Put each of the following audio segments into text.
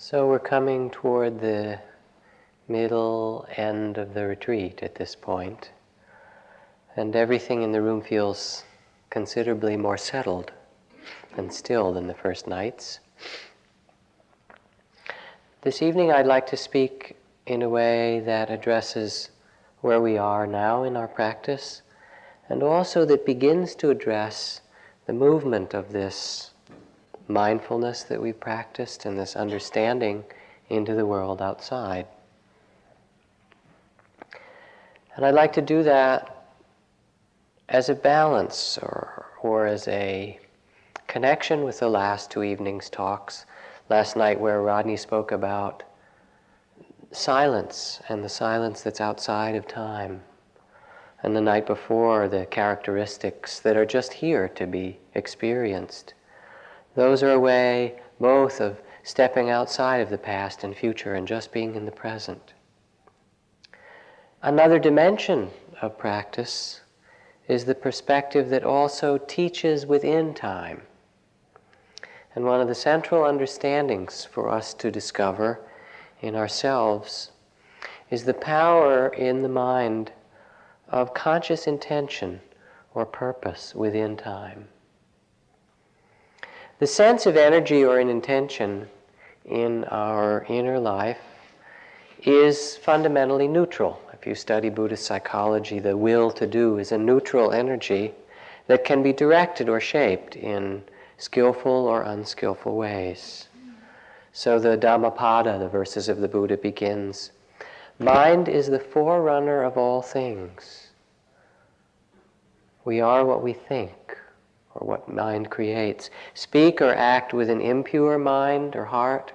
So we're coming toward the middle end of the retreat at this point, and everything in the room feels considerably more settled and still than the first nights. This evening, I'd like to speak in a way that addresses where we are now in our practice and also that begins to address the movement of this mindfulness that we practiced and this understanding into the world outside. And I'd like to do that as a balance or, or as a connection with the last two evenings' talks. Last night, where Rodney spoke about silence and the silence that's outside of time. And the night before, the characteristics that are just here to be experienced. Those are a way both of stepping outside of the past and future and just being in the present. Another dimension of practice is the perspective that also teaches within time. And one of the central understandings for us to discover in ourselves is the power in the mind of conscious intention or purpose within time. The sense of energy or an intention in our inner life is fundamentally neutral. If you study Buddhist psychology, the will to do is a neutral energy that can be directed or shaped in skillful or unskillful ways. So the Dhammapada, the verses of the Buddha, begins Mind is the forerunner of all things. We are what we think or what mind creates. Speak or act with an impure mind or heart,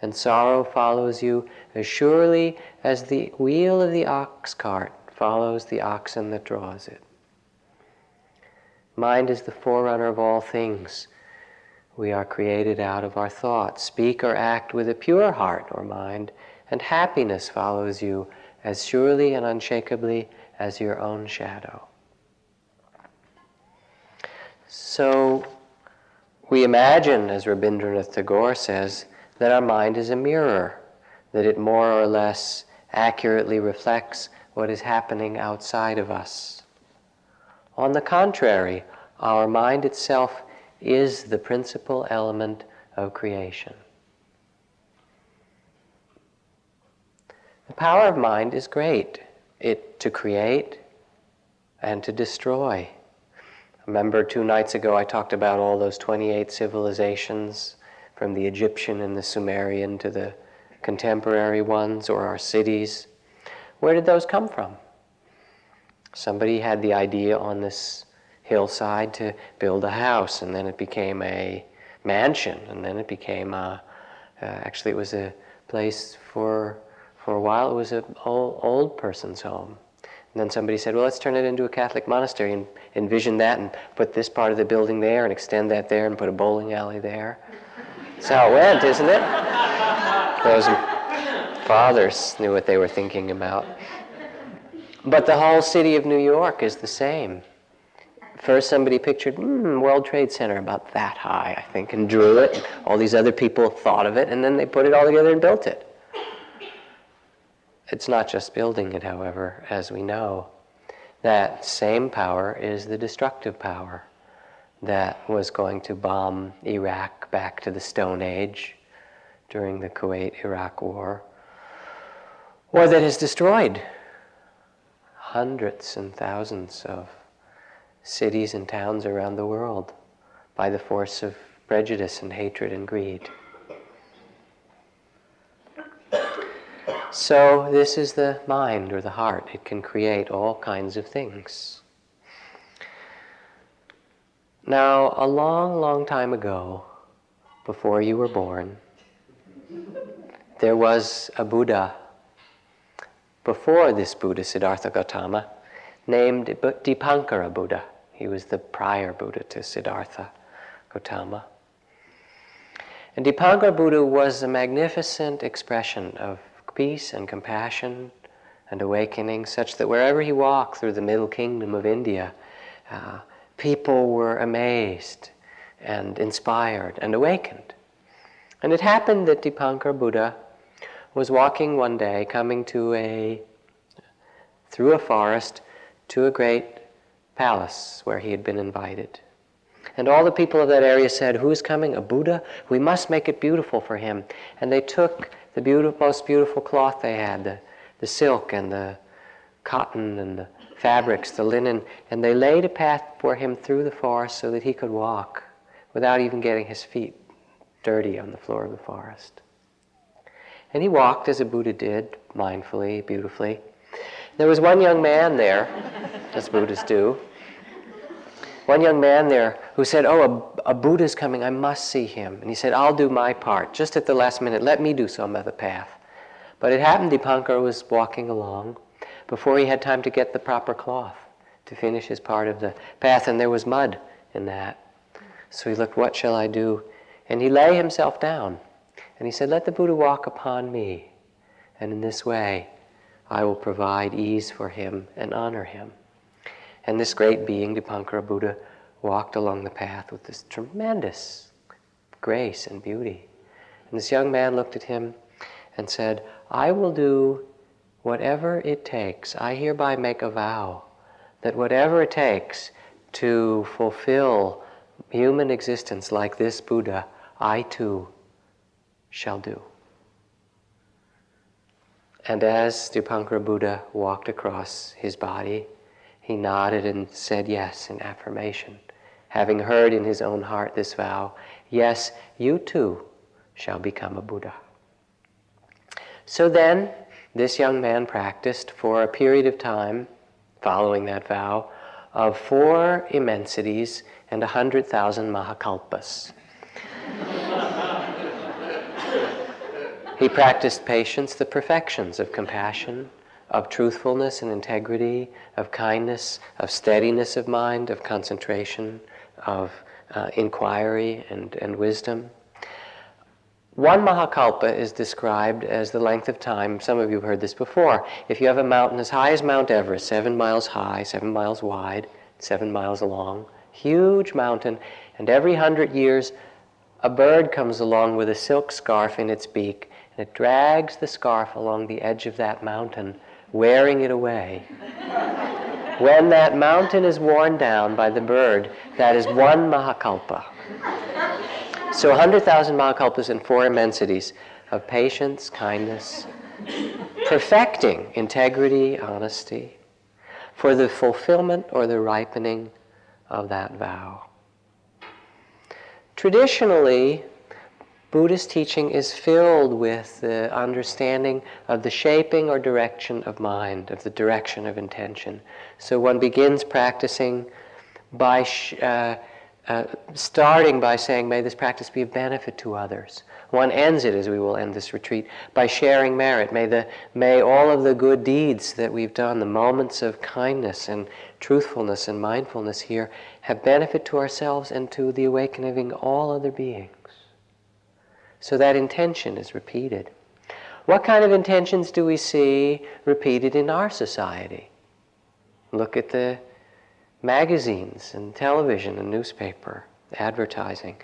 and sorrow follows you as surely as the wheel of the ox cart follows the oxen that draws it. Mind is the forerunner of all things. We are created out of our thoughts. Speak or act with a pure heart or mind, and happiness follows you as surely and unshakably as your own shadow. So we imagine, as Rabindranath Tagore says, that our mind is a mirror, that it more or less accurately reflects what is happening outside of us. On the contrary, our mind itself is the principal element of creation. The power of mind is great. It to create and to destroy. Remember, two nights ago I talked about all those 28 civilizations, from the Egyptian and the Sumerian to the contemporary ones, or our cities. Where did those come from? Somebody had the idea on this hillside to build a house, and then it became a mansion, and then it became a, uh, actually, it was a place for, for a while, it was an old, old person's home. And then somebody said, well, let's turn it into a Catholic monastery and envision that and put this part of the building there and extend that there and put a bowling alley there. That's how it went, isn't it? Those fathers knew what they were thinking about. But the whole city of New York is the same. First, somebody pictured mm, World Trade Center about that high, I think, and drew it. All these other people thought of it, and then they put it all together and built it. It's not just building it, however, as we know. That same power is the destructive power that was going to bomb Iraq back to the Stone Age during the Kuwait Iraq War, or that has destroyed hundreds and thousands of cities and towns around the world by the force of prejudice and hatred and greed. So, this is the mind or the heart. It can create all kinds of things. Now, a long, long time ago, before you were born, there was a Buddha before this Buddha, Siddhartha Gautama, named Dipankara Buddha. He was the prior Buddha to Siddhartha Gautama. And Dipankara Buddha was a magnificent expression of peace and compassion and awakening, such that wherever he walked through the Middle Kingdom of India, uh, people were amazed and inspired and awakened. And it happened that Dipankar Buddha was walking one day, coming to a through a forest to a great palace where he had been invited. And all the people of that area said, Who is coming? A Buddha? We must make it beautiful for him. And they took the beautiful, most beautiful cloth they had, the, the silk and the cotton and the fabrics, the linen, and they laid a path for him through the forest so that he could walk without even getting his feet dirty on the floor of the forest. And he walked as a Buddha did, mindfully, beautifully. There was one young man there, as Buddhists do, one young man there who said, Oh, a, a Buddha's coming, I must see him. And he said, I'll do my part. Just at the last minute, let me do some of the path. But it happened Dipankar was walking along before he had time to get the proper cloth to finish his part of the path, and there was mud in that. So he looked, What shall I do? And he lay himself down. And he said, Let the Buddha walk upon me. And in this way, I will provide ease for him and honor him. And this great being, Dipankara Buddha, walked along the path with this tremendous grace and beauty. And this young man looked at him and said, I will do whatever it takes. I hereby make a vow that whatever it takes to fulfill human existence like this Buddha, I too shall do. And as Dipankara Buddha walked across his body, he nodded and said yes in affirmation, having heard in his own heart this vow yes, you too shall become a Buddha. So then, this young man practiced for a period of time, following that vow, of four immensities and a hundred thousand mahakalpas. he practiced patience, the perfections of compassion, of truthfulness and integrity, of kindness, of steadiness of mind, of concentration, of uh, inquiry and, and wisdom. One Mahakalpa is described as the length of time, some of you have heard this before. If you have a mountain as high as Mount Everest, seven miles high, seven miles wide, seven miles long, huge mountain, and every hundred years a bird comes along with a silk scarf in its beak, and it drags the scarf along the edge of that mountain wearing it away. when that mountain is worn down by the bird, that is one Mahakalpa. So 100,000 Mahakalpas in four immensities of patience, kindness, perfecting integrity, honesty, for the fulfillment or the ripening of that vow. Traditionally, Buddhist teaching is filled with the understanding of the shaping or direction of mind, of the direction of intention. So one begins practicing by sh- uh, uh, starting by saying, May this practice be of benefit to others. One ends it, as we will end this retreat, by sharing merit. May, the, may all of the good deeds that we've done, the moments of kindness and truthfulness and mindfulness here, have benefit to ourselves and to the awakening of all other beings. So that intention is repeated. What kind of intentions do we see repeated in our society? Look at the magazines and television and newspaper, advertising.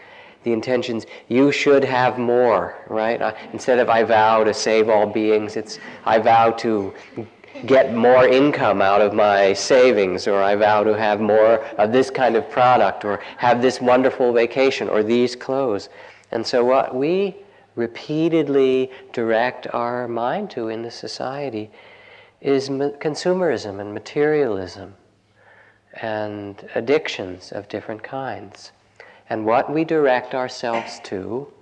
The intentions, you should have more, right? Uh, instead of I vow to save all beings, it's I vow to get more income out of my savings, or I vow to have more of this kind of product, or have this wonderful vacation, or these clothes. And so, what we repeatedly direct our mind to in the society is consumerism and materialism and addictions of different kinds. And what we direct ourselves to,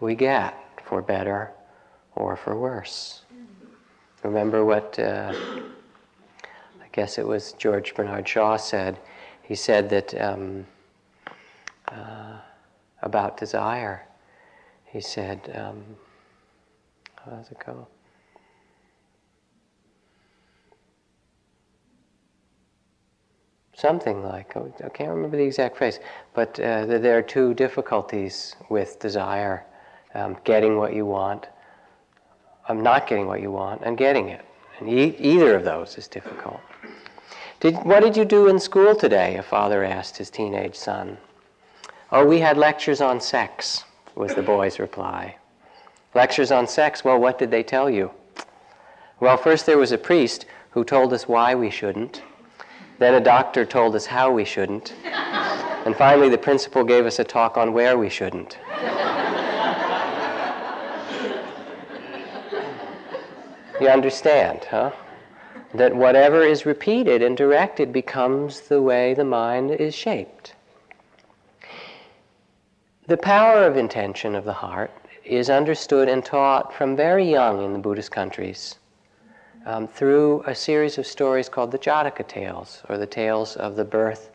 we get, for better or for worse. Remember what uh, I guess it was George Bernard Shaw said? He said that um, uh, about desire he said, um, how does it go? Something like, oh, I can't remember the exact phrase, but uh, there are two difficulties with desire um, getting what you want, um, not getting what you want, and getting it. And e- either of those is difficult. Did, what did you do in school today? A father asked his teenage son. Oh, we had lectures on sex was the boy's reply. Lectures on sex, well, what did they tell you? Well, first there was a priest who told us why we shouldn't. Then a doctor told us how we shouldn't. And finally, the principal gave us a talk on where we shouldn't. you understand, huh? That whatever is repeated and directed becomes the way the mind is shaped. The power of intention of the heart is understood and taught from very young in the Buddhist countries um, through a series of stories called the Jataka tales, or the tales of the birth,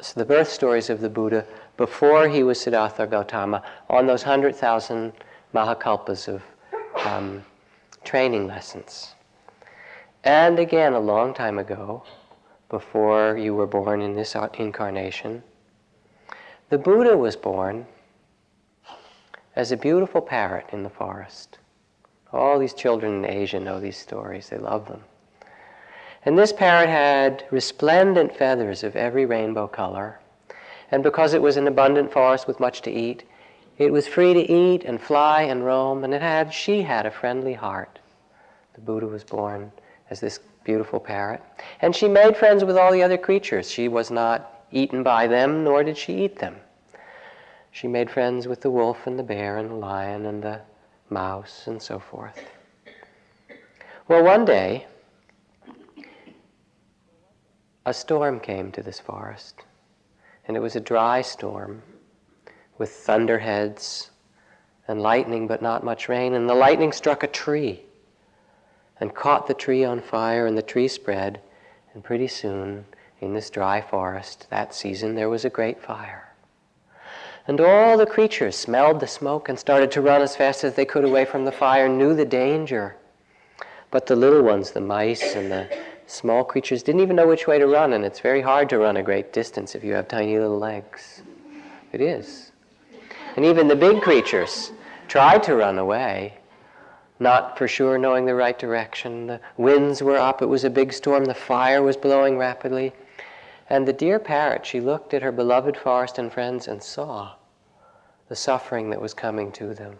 so the birth stories of the Buddha before he was Siddhartha Gautama on those 100,000 Mahakalpas of um, training lessons. And again, a long time ago, before you were born in this incarnation, the Buddha was born as a beautiful parrot in the forest. All these children in Asia know these stories, they love them. And this parrot had resplendent feathers of every rainbow color. And because it was an abundant forest with much to eat, it was free to eat and fly and roam, and it had, she had a friendly heart. The Buddha was born as this beautiful parrot. And she made friends with all the other creatures. She was not eaten by them, nor did she eat them. She made friends with the wolf and the bear and the lion and the mouse, and so forth. Well, one day, a storm came to this forest, and it was a dry storm with thunderheads and lightning, but not much rain. And the lightning struck a tree and caught the tree on fire, and the tree spread. And pretty soon, in this dry forest that season, there was a great fire. And all the creatures smelled the smoke and started to run as fast as they could away from the fire, knew the danger. But the little ones, the mice and the small creatures, didn't even know which way to run, and it's very hard to run a great distance if you have tiny little legs. It is. And even the big creatures tried to run away, not for sure knowing the right direction. The winds were up, it was a big storm, the fire was blowing rapidly. And the dear parrot, she looked at her beloved forest and friends and saw the suffering that was coming to them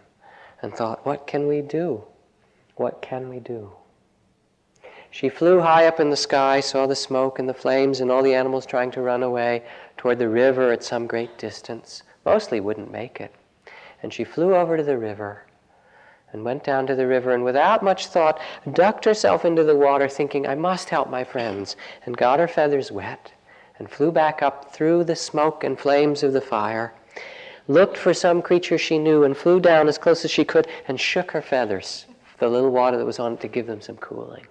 and thought, what can we do? What can we do? She flew high up in the sky, saw the smoke and the flames and all the animals trying to run away toward the river at some great distance. Mostly wouldn't make it. And she flew over to the river and went down to the river and without much thought ducked herself into the water thinking, I must help my friends, and got her feathers wet and flew back up through the smoke and flames of the fire, looked for some creature she knew, and flew down as close as she could and shook her feathers, the little water that was on it, to give them some cooling.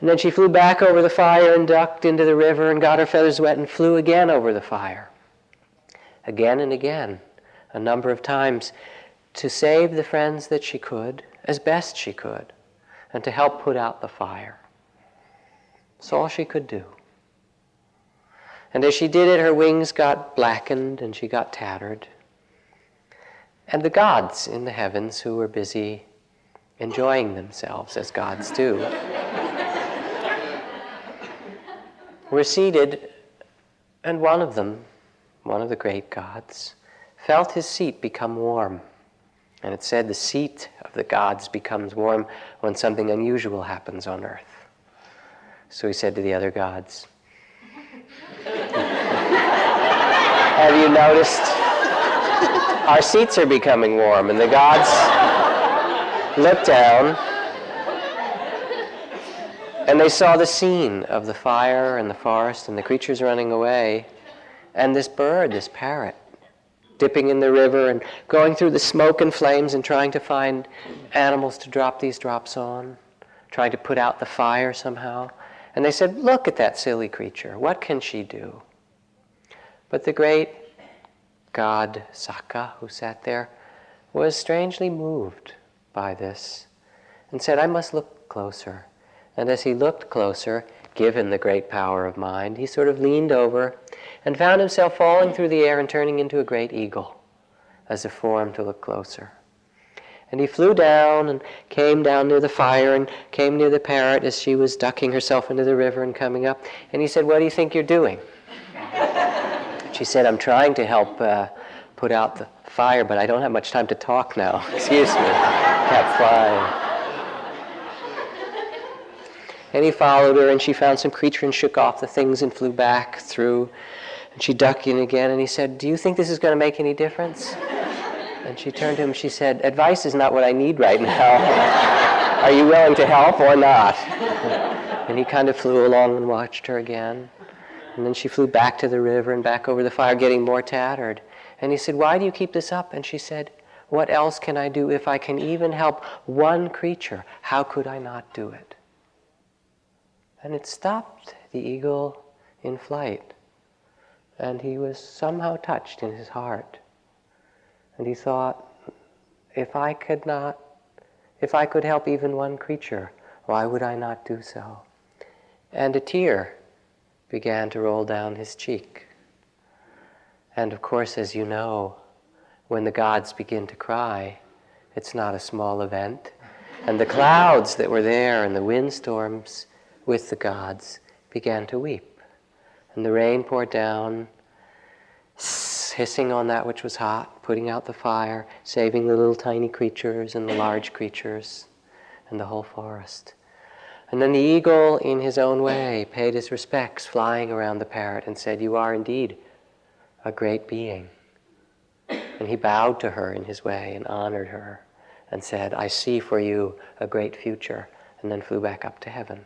And then she flew back over the fire and ducked into the river and got her feathers wet and flew again over the fire. Again and again, a number of times, to save the friends that she could, as best she could, and to help put out the fire. That's all she could do. And as she did it, her wings got blackened and she got tattered. And the gods in the heavens, who were busy enjoying themselves, as gods do, were seated, and one of them, one of the great gods, felt his seat become warm. And it said the seat of the gods becomes warm when something unusual happens on earth. So he said to the other gods, have you noticed? Our seats are becoming warm, and the gods looked down and they saw the scene of the fire and the forest and the creatures running away, and this bird, this parrot, dipping in the river and going through the smoke and flames and trying to find animals to drop these drops on, trying to put out the fire somehow. And they said, Look at that silly creature. What can she do? But the great god Sakka, who sat there, was strangely moved by this and said, I must look closer. And as he looked closer, given the great power of mind, he sort of leaned over and found himself falling through the air and turning into a great eagle as a form to look closer. And he flew down and came down near the fire and came near the parrot as she was ducking herself into the river and coming up. And he said, What do you think you're doing? She said, I'm trying to help uh, put out the fire, but I don't have much time to talk now. Excuse me. Kept flying. And he followed her, and she found some creature and shook off the things and flew back through. And she ducked in again, and he said, Do you think this is going to make any difference? And she turned to him, she said, Advice is not what I need right now. Are you willing to help or not? And he kind of flew along and watched her again. And then she flew back to the river and back over the fire, getting more tattered. And he said, Why do you keep this up? And she said, What else can I do? If I can even help one creature, how could I not do it? And it stopped the eagle in flight. And he was somehow touched in his heart. And he thought, if I could not, if I could help even one creature, why would I not do so? And a tear began to roll down his cheek. And of course, as you know, when the gods begin to cry, it's not a small event. And the clouds that were there and the windstorms with the gods began to weep. And the rain poured down, hissing on that which was hot, putting out the fire, saving the little tiny creatures and the large creatures and the whole forest. And then the eagle, in his own way, paid his respects, flying around the parrot, and said, You are indeed a great being. And he bowed to her in his way and honored her and said, I see for you a great future, and then flew back up to heaven.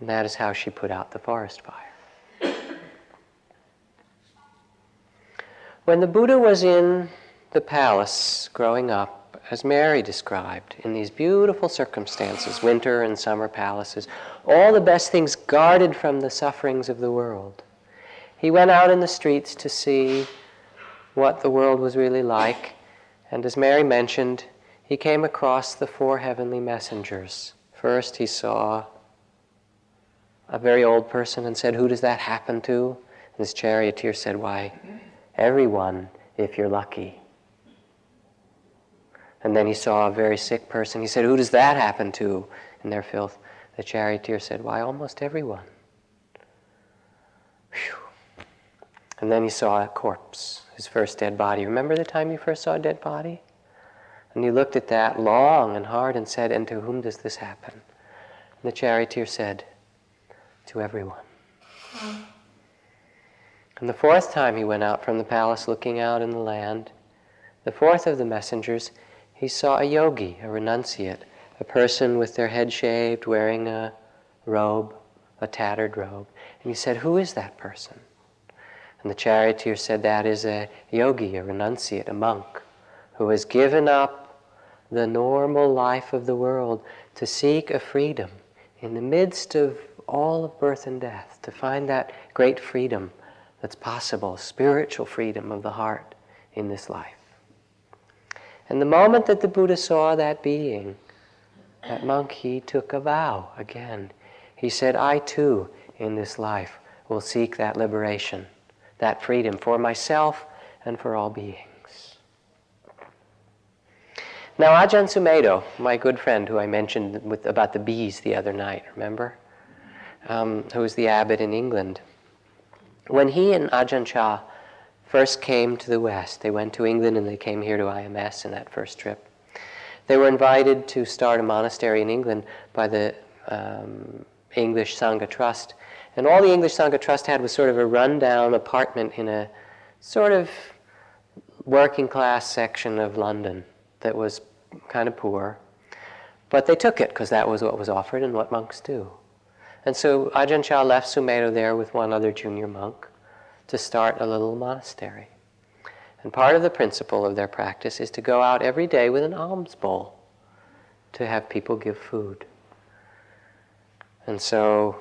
And that is how she put out the forest fire. When the Buddha was in the palace growing up, as Mary described, in these beautiful circumstances, winter and summer palaces, all the best things guarded from the sufferings of the world, he went out in the streets to see what the world was really like. And as Mary mentioned, he came across the four heavenly messengers. First, he saw a very old person and said, Who does that happen to? And this charioteer said, Why, everyone, if you're lucky. And then he saw a very sick person. He said, Who does that happen to? In their filth. The charioteer said, Why, almost everyone. Whew. And then he saw a corpse, his first dead body. Remember the time you first saw a dead body? And he looked at that long and hard and said, And to whom does this happen? And the charioteer said, to everyone. And the fourth time he went out from the palace looking out in the land, the fourth of the messengers, he saw a yogi, a renunciate, a person with their head shaved, wearing a robe, a tattered robe. And he said, Who is that person? And the charioteer said, That is a yogi, a renunciate, a monk, who has given up the normal life of the world to seek a freedom in the midst of all of birth and death, to find that great freedom that's possible, spiritual freedom of the heart in this life. And the moment that the Buddha saw that being, that monk, he took a vow again. He said, I too, in this life, will seek that liberation, that freedom for myself and for all beings. Now, Ajahn Sumedho, my good friend who I mentioned with, about the bees the other night, remember? um, who was the abbot in England. When he and Ajahn Chah first came to the West, they went to England and they came here to IMS in that first trip. They were invited to start a monastery in England by the um, English Sangha Trust. And all the English Sangha Trust had was sort of a rundown apartment in a sort of working class section of London that was kind of poor. But they took it because that was what was offered and what monks do. And so Ajahn Chah left Sumedho there with one other junior monk to start a little monastery. And part of the principle of their practice is to go out every day with an alms bowl to have people give food. And so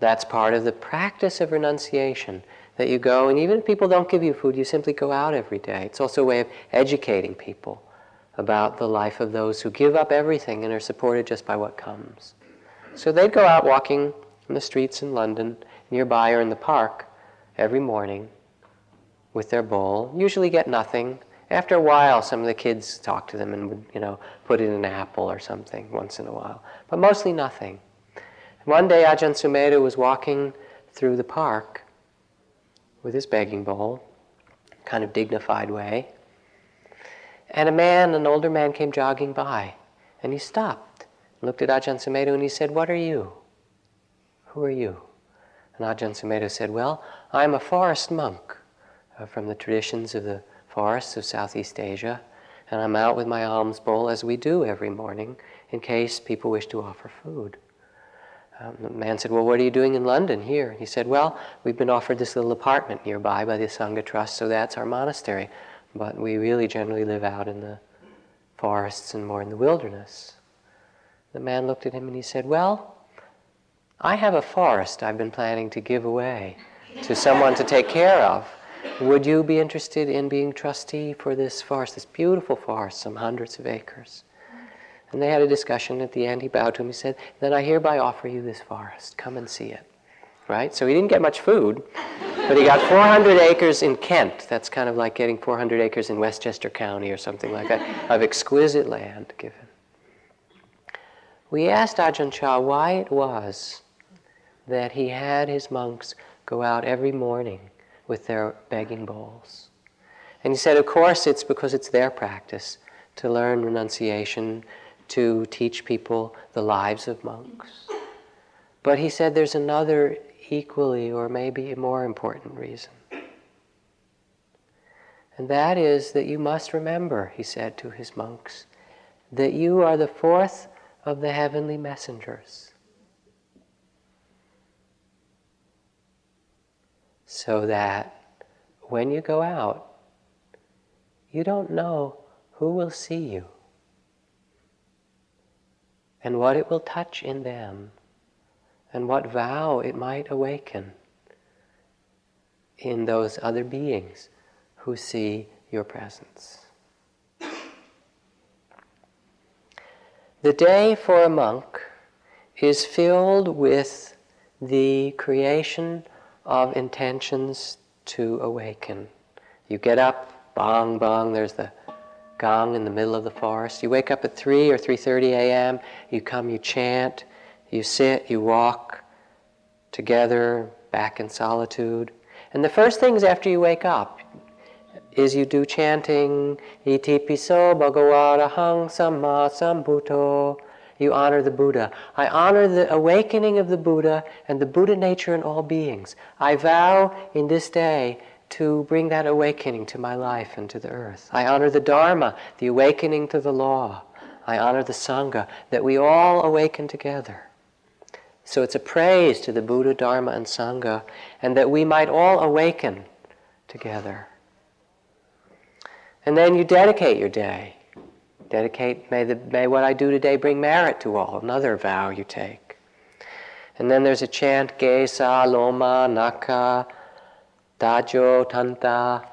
that's part of the practice of renunciation that you go, and even if people don't give you food, you simply go out every day. It's also a way of educating people about the life of those who give up everything and are supported just by what comes. So they'd go out walking in the streets in London, nearby or in the park, every morning with their bowl, usually get nothing. After a while, some of the kids talk to them and would, you know, put in an apple or something once in a while, but mostly nothing. One day, Ajahn Sumedho was walking through the park with his begging bowl, kind of dignified way. And a man, an older man, came jogging by, and he stopped, looked at Ajahn Sumedho, and he said, What are you? Who are you? And Ajahn Sumedho said, Well, I'm a forest monk uh, from the traditions of the forests of Southeast Asia, and I'm out with my alms bowl as we do every morning in case people wish to offer food. Um, the man said, Well, what are you doing in London here? He said, Well, we've been offered this little apartment nearby by the Sangha Trust, so that's our monastery. But we really generally live out in the forests and more in the wilderness. The man looked at him and he said, Well, I have a forest I've been planning to give away to someone to take care of. Would you be interested in being trustee for this forest, this beautiful forest, some hundreds of acres? And they had a discussion. At the end, he bowed to him. He said, Then I hereby offer you this forest. Come and see it. Right? So he didn't get much food, but he got 400 acres in Kent. That's kind of like getting 400 acres in Westchester County or something like that, of exquisite land given. We asked Ajahn Chah why it was that he had his monks go out every morning with their begging bowls. And he said, of course, it's because it's their practice to learn renunciation, to teach people the lives of monks. But he said there's another equally or maybe more important reason. And that is that you must remember, he said to his monks, that you are the fourth of the heavenly messengers. So that when you go out, you don't know who will see you and what it will touch in them, and what vow it might awaken in those other beings who see your presence. The day for a monk is filled with the creation of intentions to awaken. You get up, bong, bong, there's the gong in the middle of the forest. You wake up at 3 or 3:30 a.m. You come, you chant, you sit, you walk together back in solitude. And the first things after you wake up is you do chanting Iti piso bhagavarahang samma sambuddho. You honor the Buddha. I honor the awakening of the Buddha and the Buddha nature in all beings. I vow in this day to bring that awakening to my life and to the earth. I honor the Dharma, the awakening to the law. I honor the Sangha, that we all awaken together. So it's a praise to the Buddha, Dharma, and Sangha, and that we might all awaken together. And then you dedicate your day. Dedicate, may, the, may what I do today bring merit to all, another vow you take. And then there's a chant, Gesa, Loma, Naka, Dajo Tanta,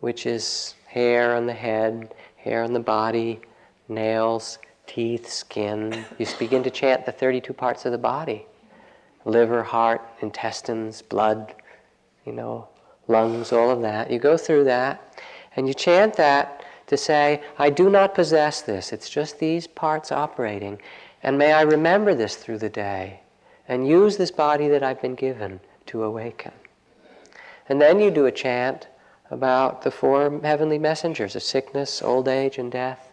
which is hair on the head, hair on the body, nails, teeth, skin. You begin to chant the 32 parts of the body liver, heart, intestines, blood, you know, lungs, all of that. You go through that and you chant that to say, I do not possess this. It's just these parts operating. And may I remember this through the day and use this body that I've been given to awaken. And then you do a chant about the four heavenly messengers of sickness, old age, and death.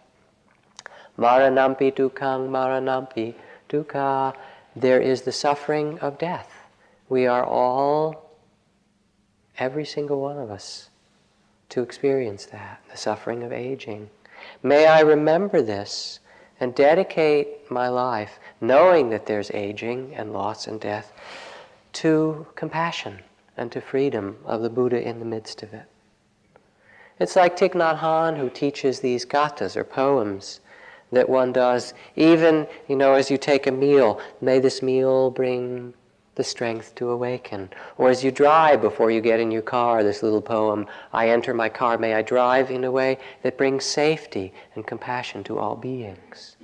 Maranampi dukkang, maranampi dukkha. There is the suffering of death. We are all, every single one of us, to experience that, the suffering of aging. May I remember this and dedicate my life, knowing that there's aging and loss and death, to compassion and to freedom of the Buddha in the midst of it. It's like Thich Nhat Hanh who teaches these gathas or poems that one does, even, you know, as you take a meal, may this meal bring the strength to awaken. Or as you drive before you get in your car, this little poem, I enter my car, may I drive in a way that brings safety and compassion to all beings.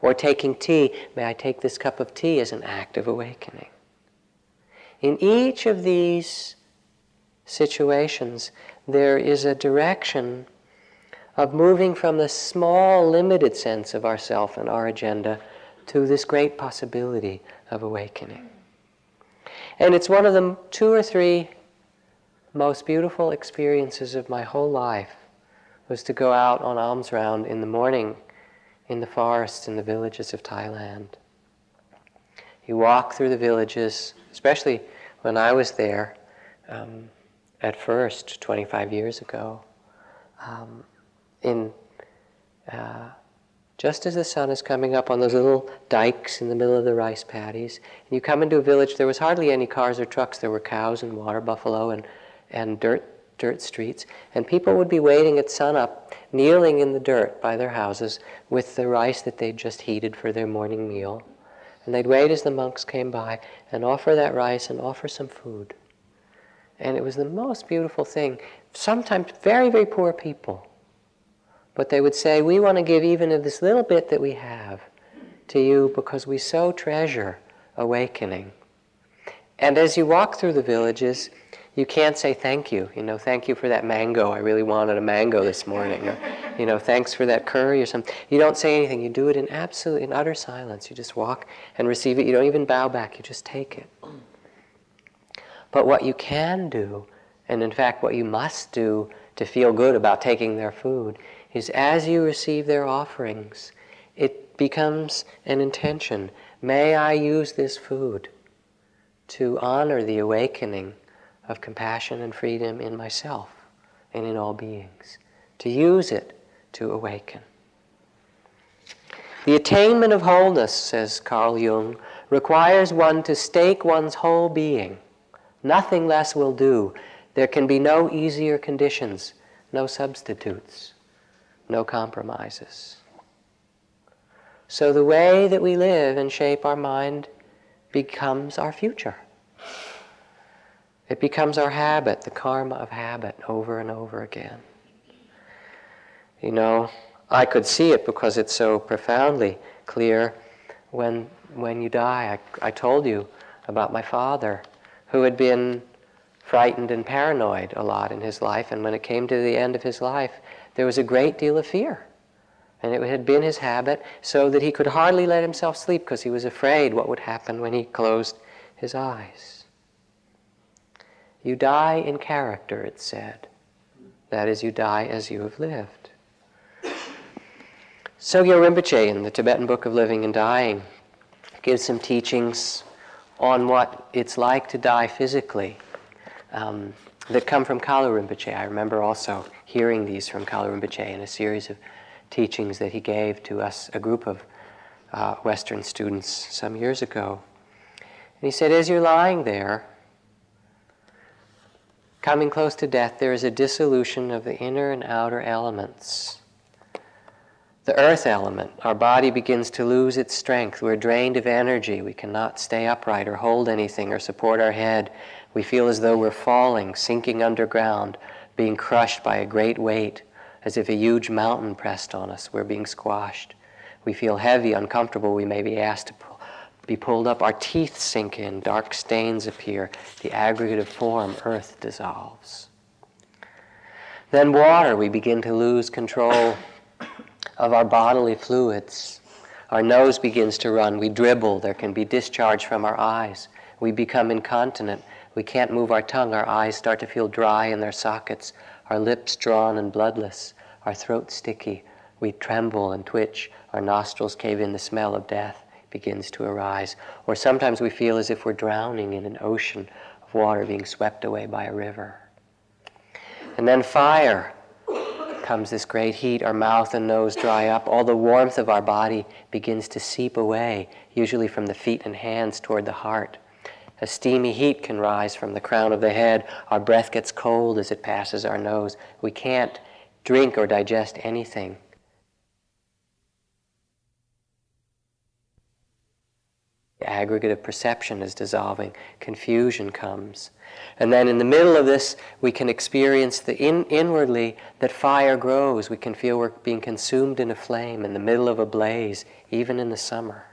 Or taking tea, may I take this cup of tea as an act of awakening. In each of these situations, there is a direction of moving from the small, limited sense of ourself and our agenda to this great possibility of awakening. And it's one of the two or three most beautiful experiences of my whole life was to go out on alms round in the morning in the forests in the villages of Thailand. You walk through the villages, especially when I was there um, at first, 25 years ago, um, in uh, just as the sun is coming up on those little dikes in the middle of the rice paddies, and you come into a village, there was hardly any cars or trucks. There were cows and water buffalo and, and dirt, dirt streets. And people would be waiting at sunup, kneeling in the dirt by their houses with the rice that they'd just heated for their morning meal. And they'd wait as the monks came by and offer that rice and offer some food. And it was the most beautiful thing. Sometimes very, very poor people. But they would say, We want to give even of this little bit that we have to you because we so treasure awakening. And as you walk through the villages, you can't say thank you. You know, thank you for that mango. I really wanted a mango this morning. Or, you know, thanks for that curry or something. You don't say anything. You do it in absolute, in utter silence. You just walk and receive it. You don't even bow back. You just take it. But what you can do, and in fact, what you must do to feel good about taking their food, is as you receive their offerings, it becomes an intention. May I use this food to honor the awakening of compassion and freedom in myself and in all beings, to use it to awaken. The attainment of wholeness, says Carl Jung, requires one to stake one's whole being. Nothing less will do. There can be no easier conditions, no substitutes, no compromises. So the way that we live and shape our mind becomes our future. It becomes our habit, the karma of habit, over and over again. You know, I could see it because it's so profoundly clear when, when you die. I, I told you about my father, who had been frightened and paranoid a lot in his life, and when it came to the end of his life, there was a great deal of fear. And it had been his habit so that he could hardly let himself sleep because he was afraid what would happen when he closed his eyes. You die in character, it said. That is, you die as you have lived. Sogyal Rinpoche, in the Tibetan Book of Living and Dying, gives some teachings on what it's like to die physically um, that come from Kalu Rinpoche. I remember also hearing these from Kalu Rinpoche in a series of teachings that he gave to us, a group of uh, Western students, some years ago. And he said, as you're lying there, Coming close to death, there is a dissolution of the inner and outer elements. The earth element, our body begins to lose its strength. We're drained of energy. We cannot stay upright or hold anything or support our head. We feel as though we're falling, sinking underground, being crushed by a great weight, as if a huge mountain pressed on us. We're being squashed. We feel heavy, uncomfortable. We may be asked to be pulled up, our teeth sink in, dark stains appear, the aggregate of form, earth dissolves. Then, water, we begin to lose control of our bodily fluids. Our nose begins to run, we dribble, there can be discharge from our eyes. We become incontinent, we can't move our tongue, our eyes start to feel dry in their sockets, our lips drawn and bloodless, our throat sticky, we tremble and twitch, our nostrils cave in. The smell of death begins to arise. Or sometimes we feel as if we're drowning in an ocean of water being swept away by a river. And then fire comes this great heat, our mouth and nose dry up, all the warmth of our body begins to seep away, usually from the feet and hands toward the heart. A steamy heat can rise from the crown of the head. Our breath gets cold as it passes our nose. We can't drink or digest anything. The aggregate of perception is dissolving, confusion comes. And then in the middle of this, we can experience the in, inwardly that fire grows. We can feel we're being consumed in a flame in the middle of a blaze, even in the summer.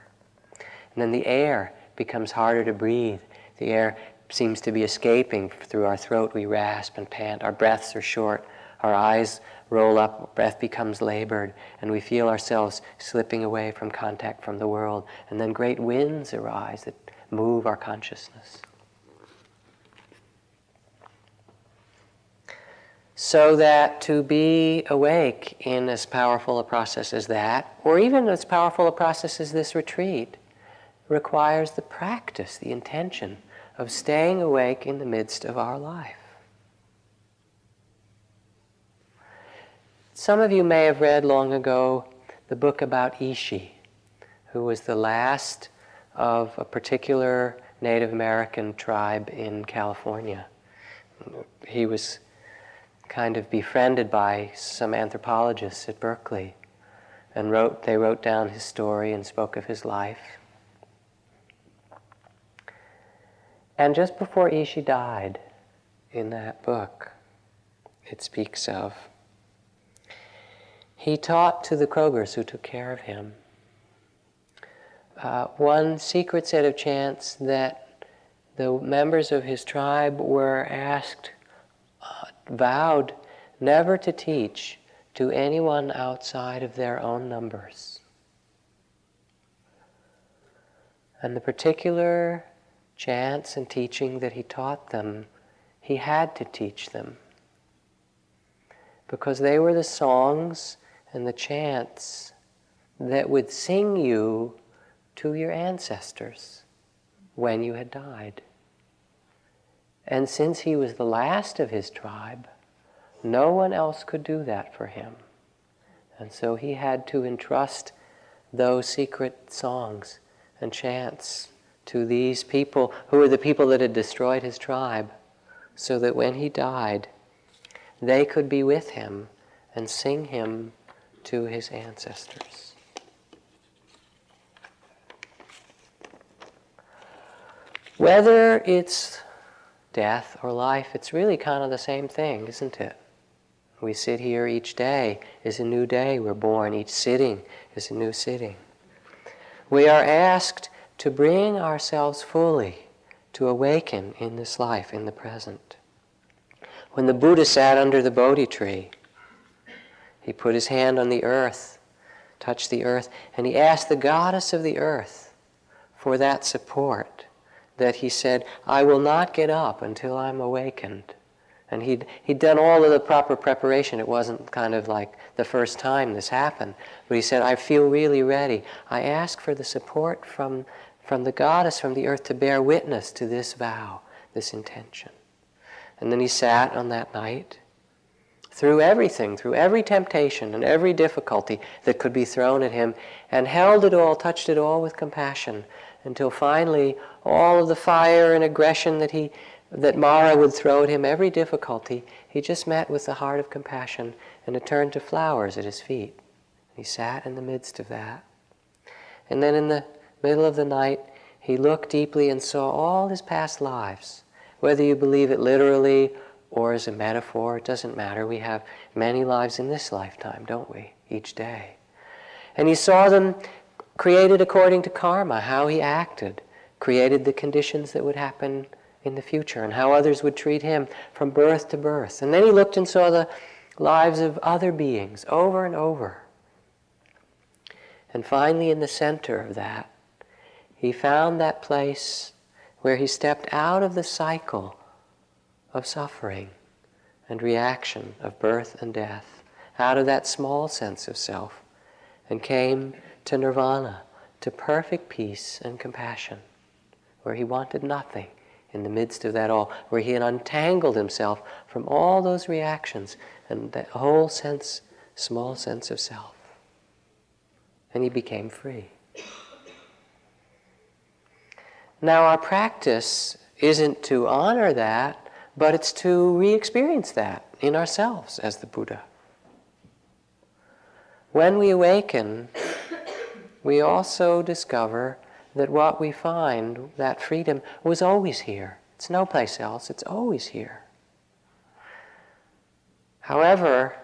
And then the air becomes harder to breathe. The air seems to be escaping through our throat. We rasp and pant. Our breaths are short. Our eyes roll up, breath becomes labored, and we feel ourselves slipping away from contact from the world. And then great winds arise that move our consciousness. So that to be awake in as powerful a process as that, or even as powerful a process as this retreat, requires the practice, the intention of staying awake in the midst of our life. Some of you may have read long ago the book about Ishi, who was the last of a particular Native American tribe in California. He was kind of befriended by some anthropologists at Berkeley and wrote they wrote down his story and spoke of his life. And just before Ishi died in that book, it speaks of he taught to the Kroebers who took care of him uh, one secret set of chants that the members of his tribe were asked, uh, vowed never to teach to anyone outside of their own numbers. And the particular chants and teaching that he taught them, he had to teach them. Because they were the songs and the chants that would sing you to your ancestors when you had died. And since he was the last of his tribe, no one else could do that for him. And so he had to entrust those secret songs and chants to these people who were the people that had destroyed his tribe, so that when he died, they could be with him and sing him to his ancestors. Whether it's death or life, it's really kind of the same thing, isn't it? We sit here each day is a new day. We're born. Each sitting is a new sitting. We are asked to bring ourselves fully to awaken in this life, in the present. When the Buddha sat under the Bodhi tree, he put his hand on the earth, touched the earth, and he asked the goddess of the earth for that support that he said, I will not get up until I'm awakened. And he'd, he'd done all of the proper preparation. It wasn't kind of like the first time this happened. But he said, I feel really ready. I ask for the support from, from the goddess, from the earth, to bear witness to this vow, this intention. And then he sat on that night through everything, through every temptation and every difficulty that could be thrown at him, and held it all, touched it all with compassion, until finally all of the fire and aggression that he that Mara would throw at him, every difficulty, he just met with the heart of compassion and it turned to flowers at his feet. He sat in the midst of that. And then in the middle of the night, he looked deeply and saw all his past lives. Whether you believe it literally or as a metaphor, it doesn't matter. We have many lives in this lifetime, don't we? Each day. And he saw them created according to karma, how he acted, created the conditions that would happen in the future, and how others would treat him from birth to birth. And then he looked and saw the lives of other beings over and over. And finally, in the center of that, he found that place where he stepped out of the cycle of suffering and reaction of birth and death, out of that small sense of self, and came to nirvana, to perfect peace and compassion, where he wanted nothing in the midst of that all, where he had untangled himself from all those reactions and that whole sense, small sense of self. And he became free. Now, our practice isn't to honor that, but it's to re experience that in ourselves as the Buddha. When we awaken, we also discover that what we find, that freedom, was always here. It's no place else, it's always here. However,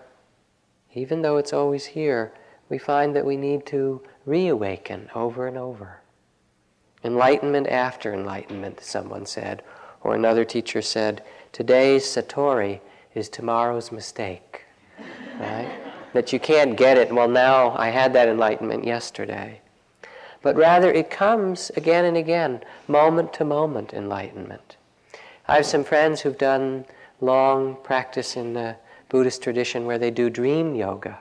even though it's always here, we find that we need to reawaken over and over. Enlightenment after enlightenment, someone said, or another teacher said, today's Satori is tomorrow's mistake. Right? that you can't get it, well, now I had that enlightenment yesterday. But rather, it comes again and again, moment to moment enlightenment. I have some friends who've done long practice in the Buddhist tradition where they do dream yoga,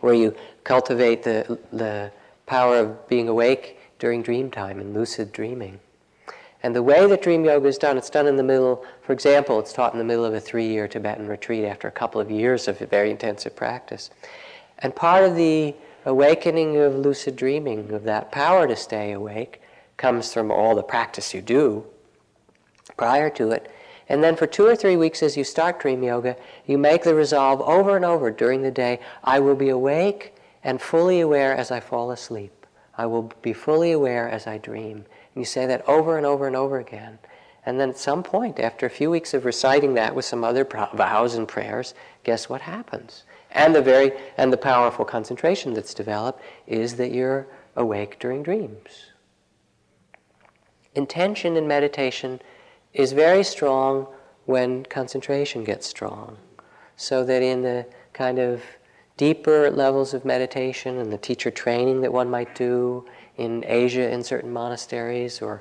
where you cultivate the, the power of being awake during dream time and lucid dreaming. And the way that dream yoga is done, it's done in the middle, for example, it's taught in the middle of a three year Tibetan retreat after a couple of years of very intensive practice. And part of the awakening of lucid dreaming, of that power to stay awake, comes from all the practice you do prior to it. And then for two or three weeks as you start dream yoga, you make the resolve over and over during the day I will be awake and fully aware as I fall asleep. I will be fully aware as I dream. And you say that over and over and over again. And then at some point, after a few weeks of reciting that with some other vows and prayers, guess what happens? And the very and the powerful concentration that's developed is that you're awake during dreams. Intention in meditation is very strong when concentration gets strong. So that in the kind of deeper levels of meditation and the teacher training that one might do in Asia in certain monasteries or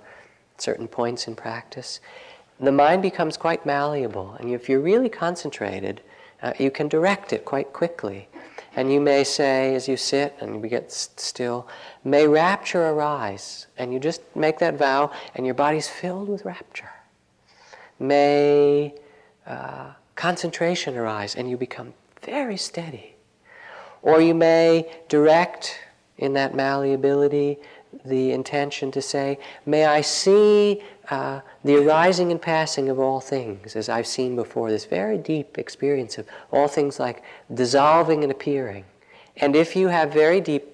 certain points in practice, the mind becomes quite malleable. And if you're really concentrated, uh, you can direct it quite quickly. And you may say, as you sit and you get still, may rapture arise. And you just make that vow, and your body's filled with rapture. May uh, concentration arise, and you become very steady. Or you may direct in that malleability the intention to say, May I see uh, the arising and passing of all things, as I've seen before, this very deep experience of all things like dissolving and appearing. And if you have very deep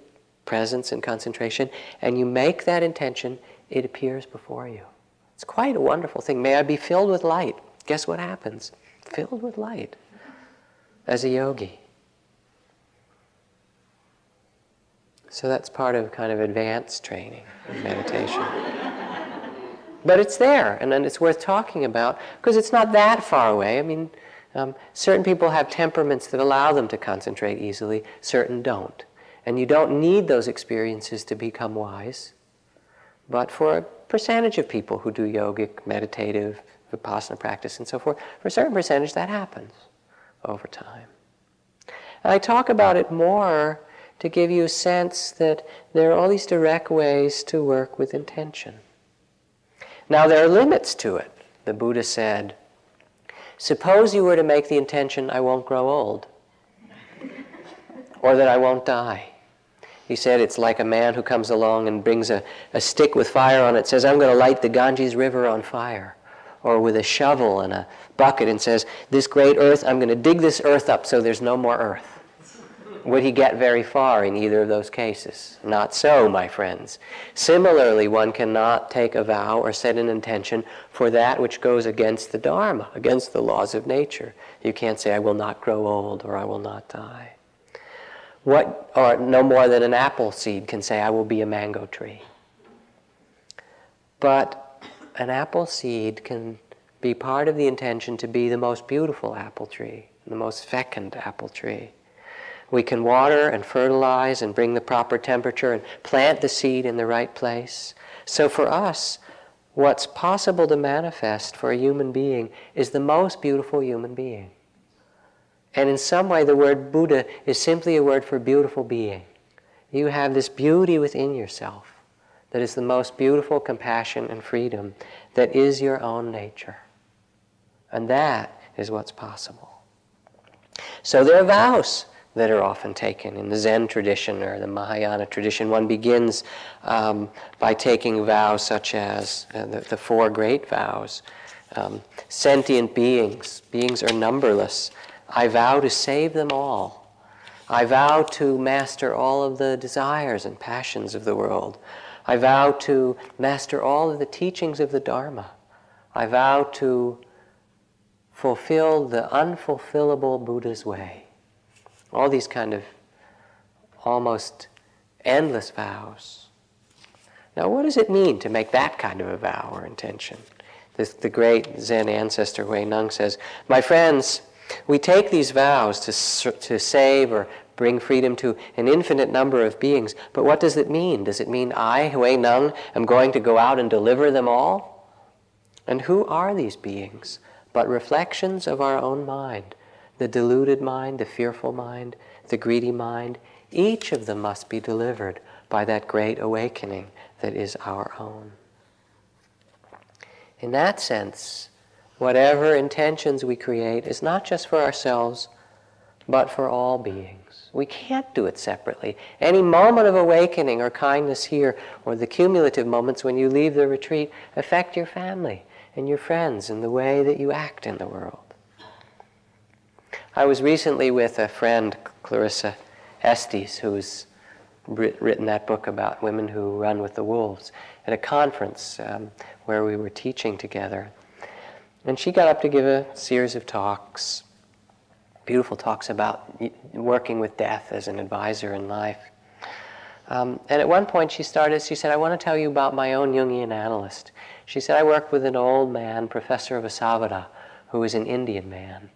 presence and concentration, and you make that intention, it appears before you. It's quite a wonderful thing. May I be filled with light. Guess what happens? Filled with light as a yogi. So that's part of kind of advanced training in meditation. but it's there, and then it's worth talking about because it's not that far away. I mean, um, certain people have temperaments that allow them to concentrate easily, certain don't. And you don't need those experiences to become wise. But for a percentage of people who do yogic, meditative, vipassana practice, and so forth, for a certain percentage, that happens over time. And I talk about it more to give you a sense that there are all these direct ways to work with intention. Now, there are limits to it. The Buddha said, Suppose you were to make the intention, I won't grow old, or that I won't die. He said it's like a man who comes along and brings a, a stick with fire on it, says, I'm going to light the Ganges River on fire. Or with a shovel and a bucket and says, This great earth, I'm going to dig this earth up so there's no more earth would he get very far in either of those cases? Not so, my friends. Similarly, one cannot take a vow or set an intention for that which goes against the Dharma, against the laws of nature. You can't say, I will not grow old or I will not die. What, or no more than an apple seed can say, I will be a mango tree. But an apple seed can be part of the intention to be the most beautiful apple tree, the most fecund apple tree. We can water and fertilize and bring the proper temperature and plant the seed in the right place. So for us, what's possible to manifest for a human being is the most beautiful human being. And in some way, the word Buddha is simply a word for beautiful being. You have this beauty within yourself that is the most beautiful compassion and freedom that is your own nature. And that is what's possible. So there are vows that are often taken. In the Zen tradition or the Mahayana tradition, one begins um, by taking vows such as uh, the, the, four great vows. Um, sentient beings, beings are numberless. I vow to save them all. I vow to master all of the desires and passions of the world. I vow to master all of the teachings of the Dharma. I vow to fulfill the unfulfillable Buddha's way all these kind of almost endless vows. Now, what does it mean to make that kind of a vow or intention? This, the great Zen ancestor Hui Neng says, My friends, we take these vows to, to save or bring freedom to an infinite number of beings, but what does it mean? Does it mean I, Hui Neng, am going to go out and deliver them all? And who are these beings but reflections of our own mind? The deluded mind, the fearful mind, the greedy mind, each of them must be delivered by that great awakening that is our own. In that sense, whatever intentions we create is not just for ourselves, but for all beings. We can't do it separately. Any moment of awakening or kindness here, or the cumulative moments when you leave the retreat, affect your family and your friends and the way that you act in the world. I was recently with a friend, Clarissa Estes, who's written that book about women who run with the wolves, at a conference um, where we were teaching together. And she got up to give a series of talks, beautiful talks about working with death as an advisor in life. Um, and at one point she started, she said, I want to tell you about my own Jungian analyst. She said, I work with an old man, professor Vasavada, who is an Indian man.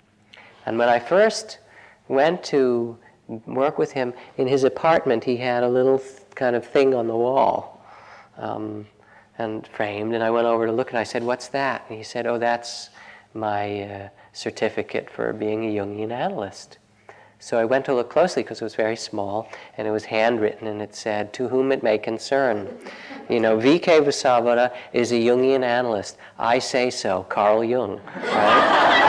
And when I first went to work with him, in his apartment he had a little kind of thing on the wall. Um, and framed. And I went over to look and I said, What's that? And he said, Oh, that's my uh, certificate for being a Jungian analyst. So I went to look closely because it was very small and it was handwritten and it said, To whom it may concern. You know, V.K. Vasavada is a Jungian analyst. I say so, Carl Jung. Right?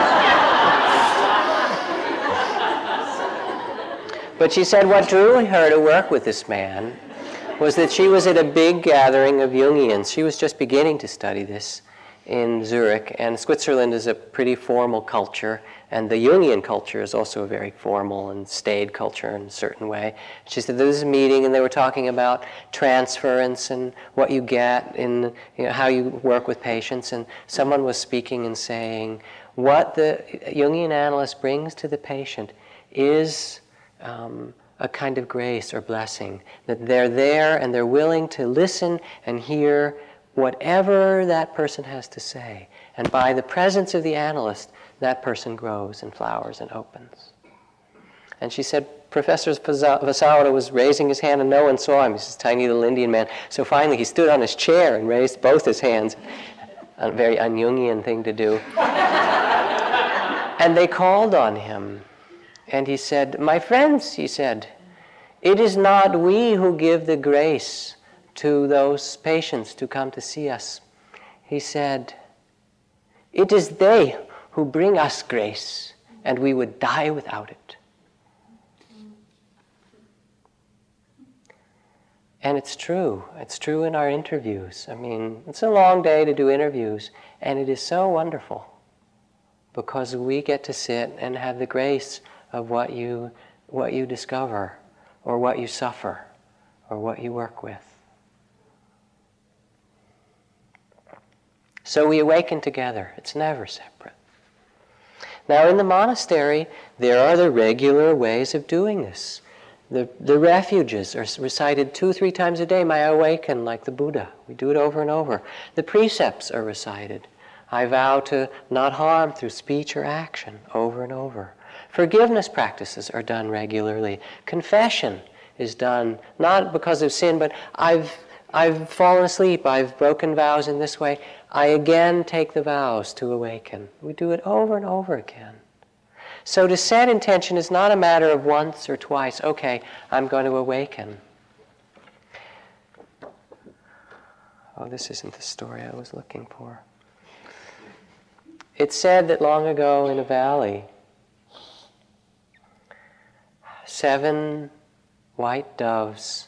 But she said what drew her to work with this man was that she was at a big gathering of Jungians. She was just beginning to study this in Zurich, and Switzerland is a pretty formal culture, and the Jungian culture is also a very formal and staid culture in a certain way. She said there was a meeting, and they were talking about transference and what you get in you know, how you work with patients, and someone was speaking and saying, what the Jungian analyst brings to the patient is um, a kind of grace or blessing, that they're there and they're willing to listen and hear whatever that person has to say. And by the presence of the analyst, that person grows and flowers and opens. And she said, Professor Vasavada was raising his hand and no one saw him. He's this tiny little Indian man. So finally he stood on his chair and raised both his hands. A very un thing to do. and they called on him and he said, My friends, he said, it is not we who give the grace to those patients to come to see us. He said, It is they who bring us grace, and we would die without it. And it's true. It's true in our interviews. I mean, it's a long day to do interviews, and it is so wonderful because we get to sit and have the grace of what you, what you discover or what you suffer or what you work with. So we awaken together. It's never separate. Now, in the monastery, there are the regular ways of doing this. The, the refuges are recited two, three times a day. May I awaken like the Buddha. We do it over and over. The precepts are recited. I vow to not harm through speech or action over and over. Forgiveness practices are done regularly. Confession is done not because of sin, but I've, I've fallen asleep, I've broken vows in this way. I again take the vows to awaken. We do it over and over again. So to set intention is not a matter of once or twice, okay, I'm going to awaken. Oh, this isn't the story I was looking for. It's said that long ago in a valley, seven white doves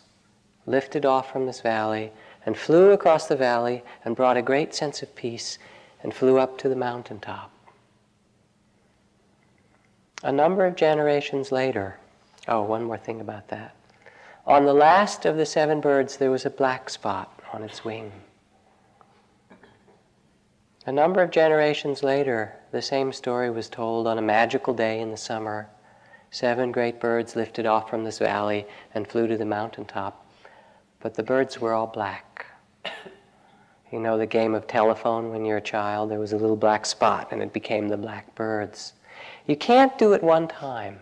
lifted off from this valley and flew across the valley and brought a great sense of peace and flew up to the mountaintop. A number of generations later, oh, one more thing about that. On the last of the seven birds, there was a black spot on its wing. A number of generations later, the same story was told on a magical day in the summer Seven great birds lifted off from this valley and flew to the mountaintop, but the birds were all black. You know the game of telephone when you're a child? There was a little black spot and it became the black birds. You can't do it one time.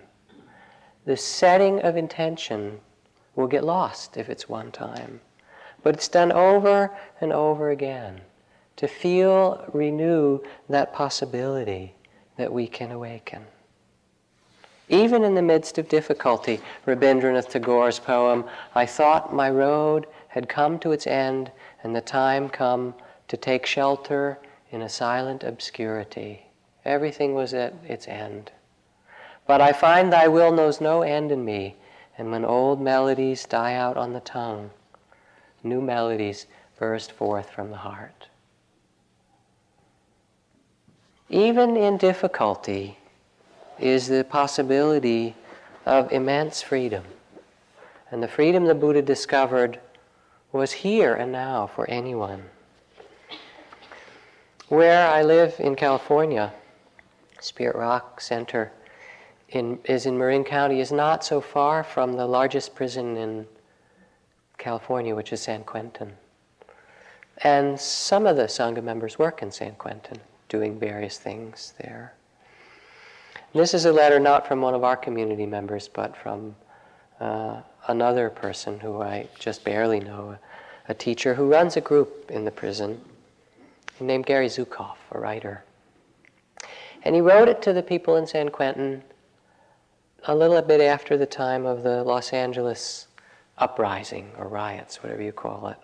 The setting of intention will get lost if it's one time. But it's done over and over again to feel, renew that possibility that we can awaken. Even in the midst of difficulty, Rabindranath Tagore's poem, I thought my road had come to its end and the time come to take shelter in a silent obscurity. Everything was at its end. But I find thy will knows no end in me, and when old melodies die out on the tongue, new melodies burst forth from the heart. Even in difficulty is the possibility of immense freedom. And the freedom the Buddha discovered was here and now for anyone. Where I live in California, Spirit Rock Center in, is in Marin County, is not so far from the largest prison in California, which is San Quentin. And some of the Sangha members work in San Quentin, doing various things there. This is a letter not from one of our community members, but from uh, another person who I just barely know, a, a teacher who runs a group in the prison named Gary Zukav, a writer. And he wrote it to the people in San Quentin a little bit after the time of the Los Angeles uprising or riots, whatever you call it.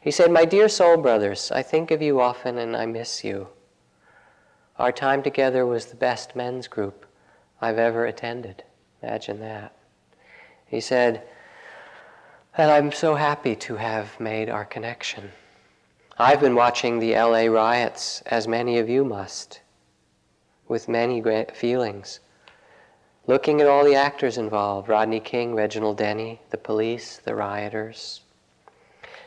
He said, My dear soul brothers, I think of you often and I miss you. Our time together was the best men's group I've ever attended. Imagine that. He said, and I'm so happy to have made our connection. I've been watching the LA riots, as many of you must, with many great feelings. Looking at all the actors involved Rodney King, Reginald Denny, the police, the rioters.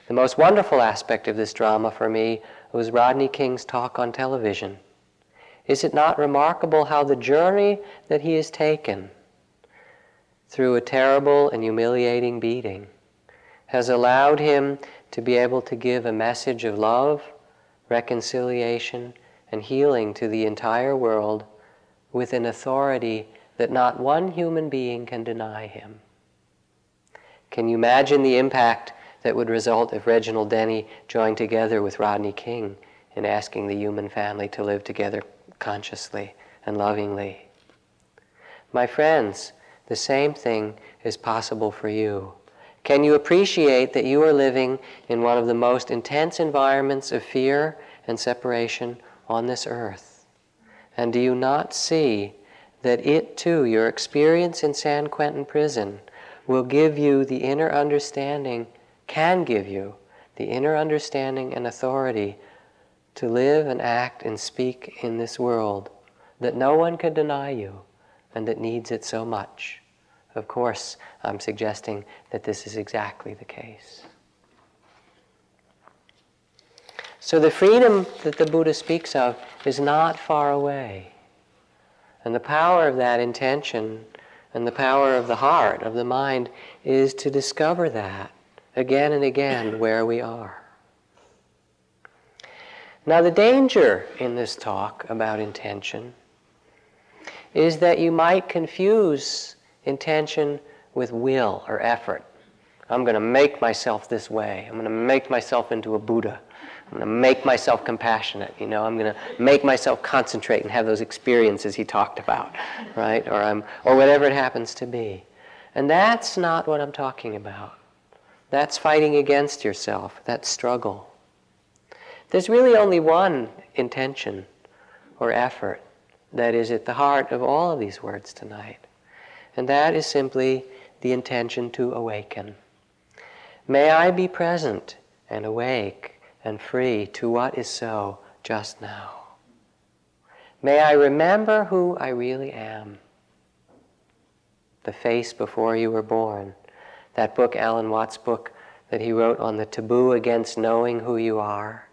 The most wonderful aspect of this drama for me was Rodney King's talk on television. Is it not remarkable how the journey that he has taken through a terrible and humiliating beating has allowed him to be able to give a message of love, reconciliation, and healing to the entire world with an authority that not one human being can deny him. Can you imagine the impact that would result if Reginald Denny joined together with Rodney King in asking the human family to live together consciously and lovingly? My friends, the same thing is possible for you. Can you appreciate that you are living in one of the most intense environments of fear and separation on this earth? And do you not see that it too, your experience in San Quentin prison, will give you the inner understanding, can give you the inner understanding and authority to live and act and speak in this world that no one can deny you and that needs it so much? Of course, I'm suggesting that this is exactly the case. So the freedom that the Buddha speaks of is not far away. And the power of that intention and the power of the heart, of the mind, is to discover that again and again where we are. Now, the danger in this talk about intention is that you might confuse intention with will or effort. I'm going to make myself this way. I'm going to make myself into a Buddha. I'm going to make myself compassionate. You know, I'm going to make myself concentrate and have those experiences he talked about, right? Or I'm, or whatever it happens to be. And that's not what I'm talking about. That's fighting against yourself. That struggle. There's really only one intention or effort that is at the heart of all of these words tonight. And that is simply the intention to awaken. May I be present and awake and free to what is so just now. May I remember who I really am. The face before you were born. That book, Alan Watts' book, that he wrote on the taboo against knowing who you are.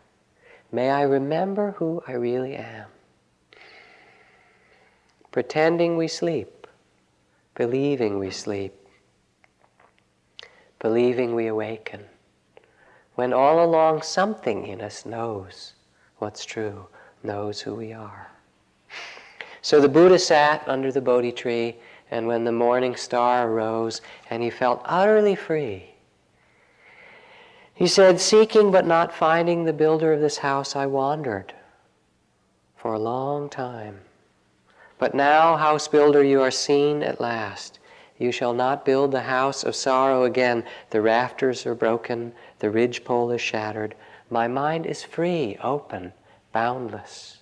May I remember who I really am. Pretending we sleep believing we sleep, believing we awaken, when all along something in us knows what's true, knows who we are. So the Buddha sat under the Bodhi tree, and when the morning star arose and he felt utterly free, he said, Seeking but not finding the builder of this house, I wandered for a long time But now, house builder, you are seen at last. You shall not build the house of sorrow again. The rafters are broken, the ridgepole is shattered. My mind is free, open, boundless.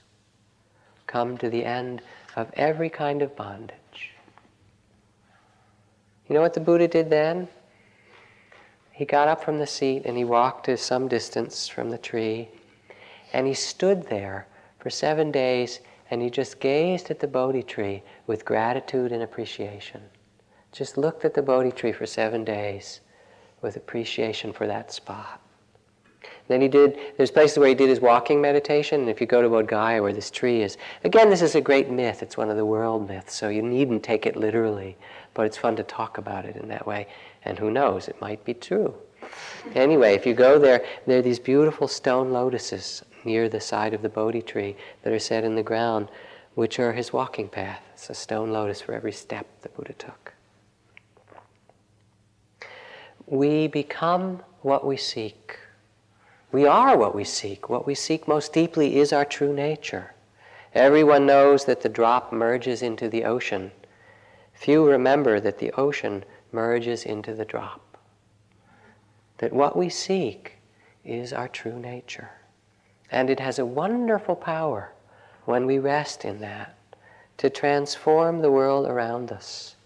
Come to the end of every kind of bondage. You know what the Buddha did then? He got up from the seat and he walked to some distance from the tree and he stood there for seven days and he just gazed at the Bodhi tree with gratitude and appreciation. Just looked at the Bodhi tree for seven days with appreciation for that spot. Then he did, there's places where he did his walking meditation, and if you go to Bodh Gaya where this tree is, again, this is a great myth. It's one of the world myths, so you needn't take it literally, but it's fun to talk about it in that way, and who knows, it might be true. Anyway, if you go there, there are these beautiful stone lotuses near the side of the Bodhi tree that are set in the ground, which are his walking path. It's a stone lotus for every step the Buddha took. We become what we seek. We are what we seek. What we seek most deeply is our true nature. Everyone knows that the drop merges into the ocean. Few remember that the ocean merges into the drop. That what we seek is our true nature. And it has a wonderful power when we rest in that to transform the world around us.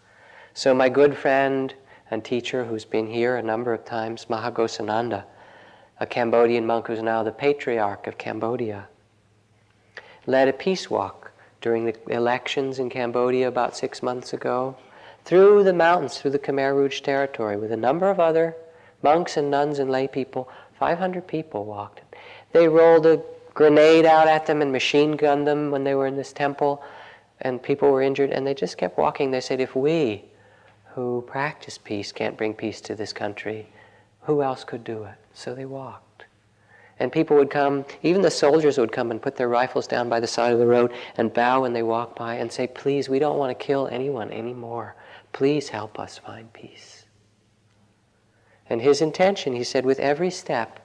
So, my good friend and teacher, who's been here a number of times, Maha Ghosananda, a Cambodian monk who's now the patriarch of Cambodia, led a peace walk during the elections in Cambodia about six months ago through the mountains, through the Khmer Rouge territory, with a number of other monks and nuns and lay people. 500 people walked. They rolled a grenade out at them and machine gunned them when they were in this temple, and people were injured, and they just kept walking. They said, if we who practice peace can't bring peace to this country, who else could do it? So they walked. And people would come, even the soldiers would come and put their rifles down by the side of the road and bow when they walked by and say, Please, we don't want to kill anyone anymore. Please help us find peace. And his intention, he said, with every step,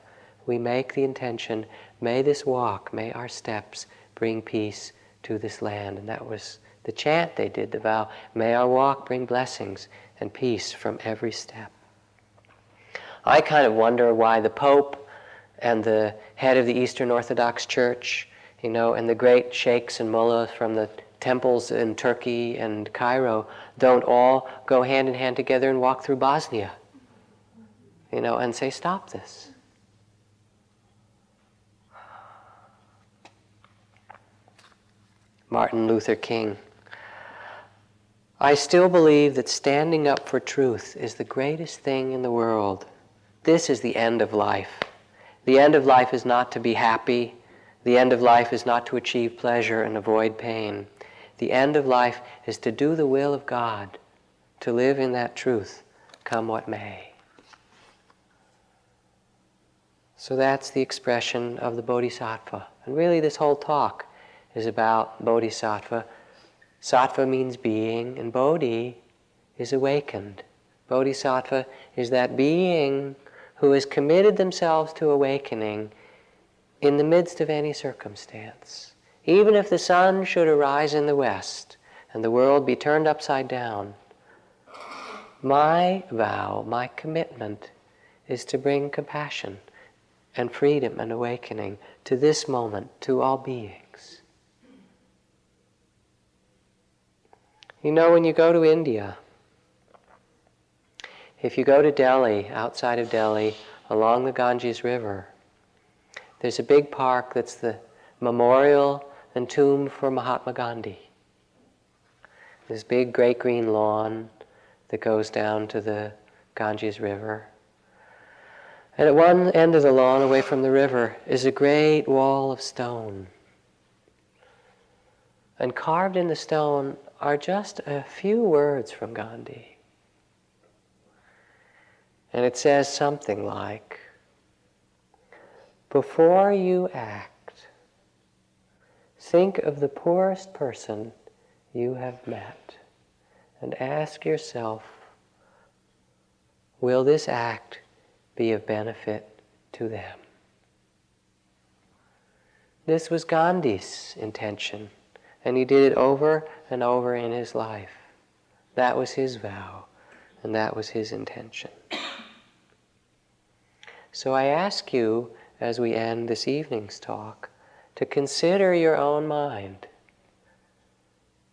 we make the intention, may this walk, may our steps bring peace to this land. And that was the chant they did, the vow, may our walk bring blessings and peace from every step. I kind of wonder why the Pope and the head of the Eastern Orthodox Church, you know, and the great sheikhs and mullahs from the temples in Turkey and Cairo don't all go hand in hand together and walk through Bosnia, you know, and say, stop this. Martin Luther King. I still believe that standing up for truth is the greatest thing in the world. This is the end of life. The end of life is not to be happy. The end of life is not to achieve pleasure and avoid pain. The end of life is to do the will of God, to live in that truth, come what may. So that's the expression of the Bodhisattva. And really, this whole talk is about bodhisattva. Sattva means being, and bodhi is awakened. Bodhisattva is that being who has committed themselves to awakening in the midst of any circumstance. Even if the sun should arise in the west and the world be turned upside down, my vow, my commitment is to bring compassion and freedom and awakening to this moment, to all beings. You know, when you go to India, if you go to Delhi, outside of Delhi, along the Ganges River, there's a big park that's the memorial and tomb for Mahatma Gandhi. This big great green lawn that goes down to the Ganges River. And at one end of the lawn, away from the river, is a great wall of stone. And carved in the stone are just a few words from Gandhi. And it says something like Before you act, think of the poorest person you have met and ask yourself Will this act be of benefit to them? This was Gandhi's intention And he did it over and over in his life. That was his vow, and that was his intention. So I ask you, as we end this evening's talk, to consider your own mind.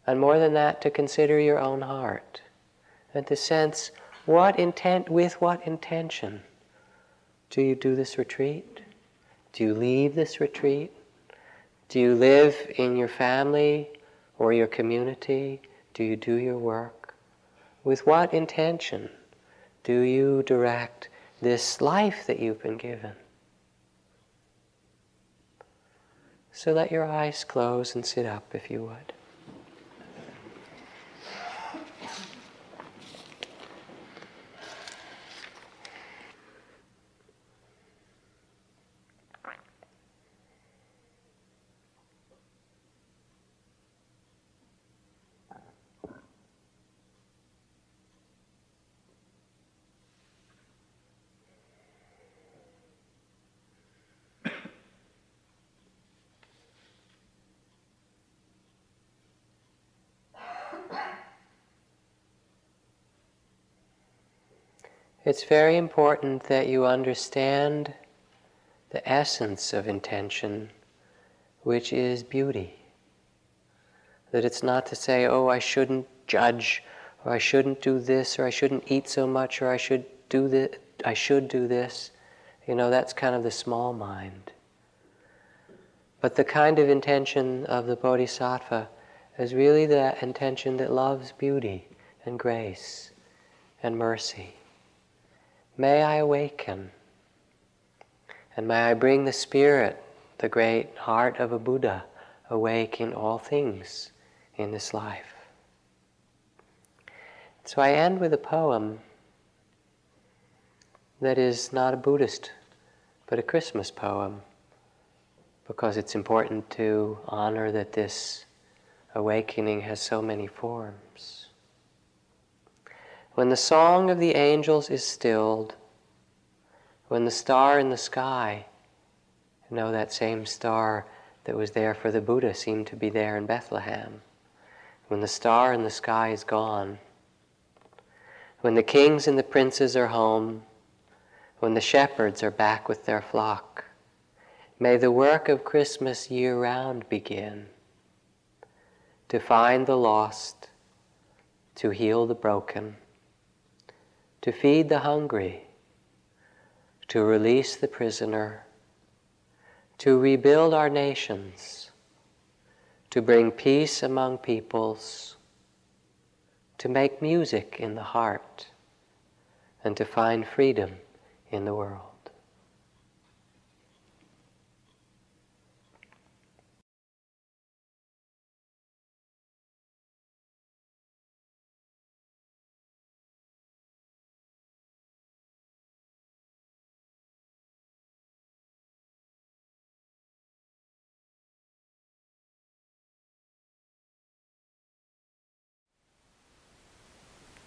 And more than that, to consider your own heart. And to sense what intent, with what intention do you do this retreat? Do you leave this retreat? Do you live in your family or your community? Do you do your work? With what intention do you direct this life that you've been given? So let your eyes close and sit up if you would. It's very important that you understand the essence of intention, which is beauty. That it's not to say, oh, I shouldn't judge, or I shouldn't do this, or I shouldn't eat so much, or I should do this, I should do this. You know, that's kind of the small mind. But the kind of intention of the Bodhisattva is really the intention that loves beauty and grace and mercy. May I awaken, and may I bring the Spirit, the great heart of a Buddha, awake in all things in this life. So I end with a poem that is not a Buddhist, but a Christmas poem, because it's important to honor that this awakening has so many forms. When the song of the angels is stilled, when the star in the sky, you know, that same star that was there for the Buddha seemed to be there in Bethlehem, when the star in the sky is gone, when the kings and the princes are home, when the shepherds are back with their flock, may the work of Christmas year round begin to find the lost, to heal the broken to feed the hungry, to release the prisoner, to rebuild our nations, to bring peace among peoples, to make music in the heart, and to find freedom in the world.